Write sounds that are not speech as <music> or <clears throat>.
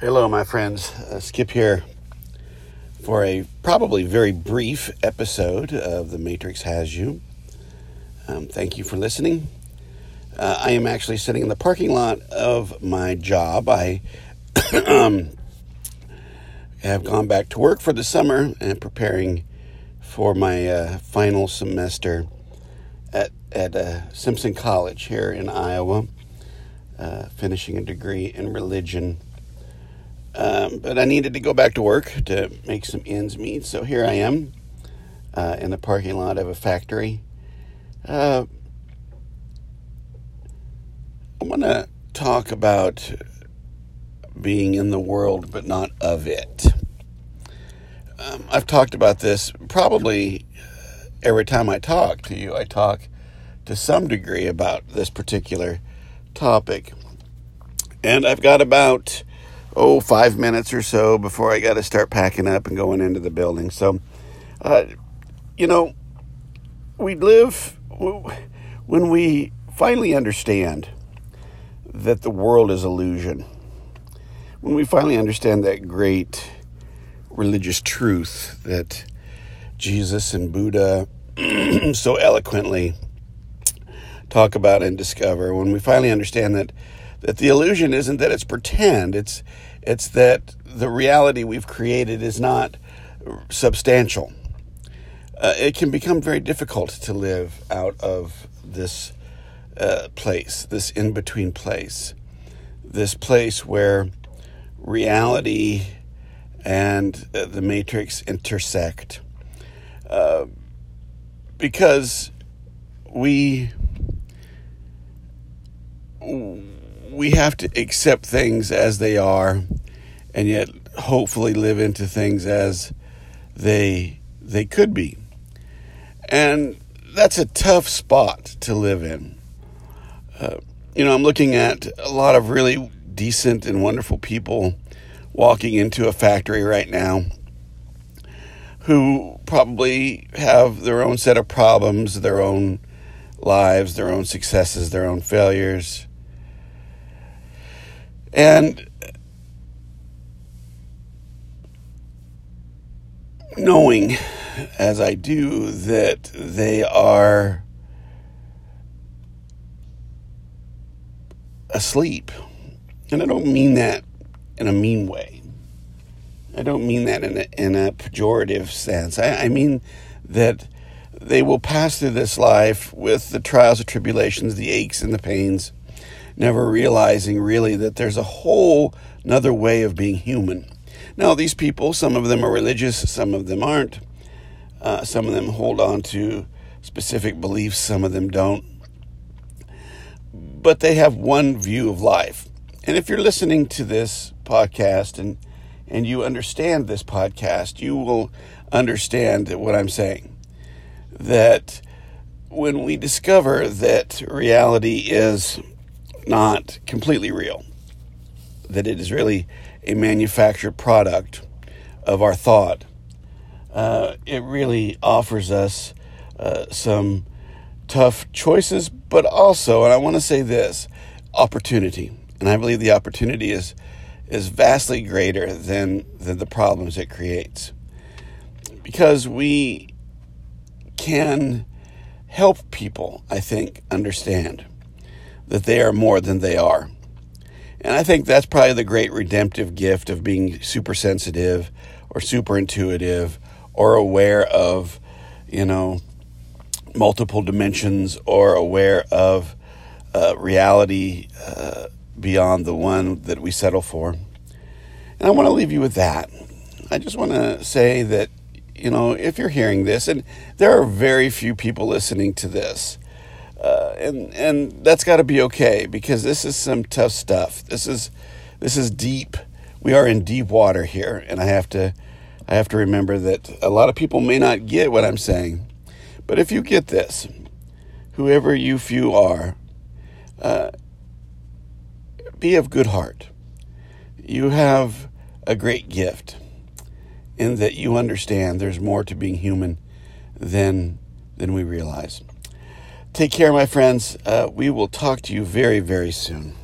Hello, my friends. Uh, Skip here for a probably very brief episode of The Matrix Has You. Um, thank you for listening. Uh, I am actually sitting in the parking lot of my job. I um, <coughs> have gone back to work for the summer and preparing for my uh, final semester at, at uh, Simpson College here in Iowa, uh, finishing a degree in religion um, but I needed to go back to work to make some ends meet. So here I am uh, in the parking lot of a factory. Uh, I want to talk about being in the world but not of it. Um, I've talked about this probably every time I talk to you. I talk to some degree about this particular topic. And I've got about oh, five minutes or so before I got to start packing up and going into the building. So, uh, you know, we live when we finally understand that the world is illusion. When we finally understand that great religious truth that Jesus and Buddha <clears throat> so eloquently talk about and discover, when we finally understand that that the illusion isn't that it's pretend, it's it's that the reality we've created is not substantial. Uh, it can become very difficult to live out of this uh, place, this in between place, this place where reality and uh, the matrix intersect. Uh, because we we have to accept things as they are and yet hopefully live into things as they they could be. And that's a tough spot to live in. Uh, you know, I'm looking at a lot of really decent and wonderful people walking into a factory right now who probably have their own set of problems, their own lives, their own successes, their own failures. And knowing as I do that they are asleep. And I don't mean that in a mean way. I don't mean that in a, in a pejorative sense. I, I mean that they will pass through this life with the trials and tribulations, the aches and the pains, never realizing really that there's a whole another way of being human. Now, these people, some of them are religious, some of them aren't. Uh, some of them hold on to specific beliefs, some of them don't. But they have one view of life. And if you're listening to this podcast and and you understand this podcast, you will understand what I'm saying. That when we discover that reality is not completely real, that it is really a manufactured product of our thought. Uh, it really offers us uh, some tough choices, but also, and I want to say this, opportunity. And I believe the opportunity is is vastly greater than than the problems it creates, because we can help people. I think understand that they are more than they are. And I think that's probably the great redemptive gift of being super sensitive or super intuitive or aware of, you know, multiple dimensions or aware of uh, reality uh, beyond the one that we settle for. And I want to leave you with that. I just want to say that, you know, if you're hearing this, and there are very few people listening to this, uh, and and that's got to be okay because this is some tough stuff. This is this is deep. We are in deep water here, and I have to I have to remember that a lot of people may not get what I'm saying, but if you get this, whoever you few are, uh, be of good heart. You have a great gift in that you understand there's more to being human than than we realize. Take care, my friends. Uh, we will talk to you very, very soon.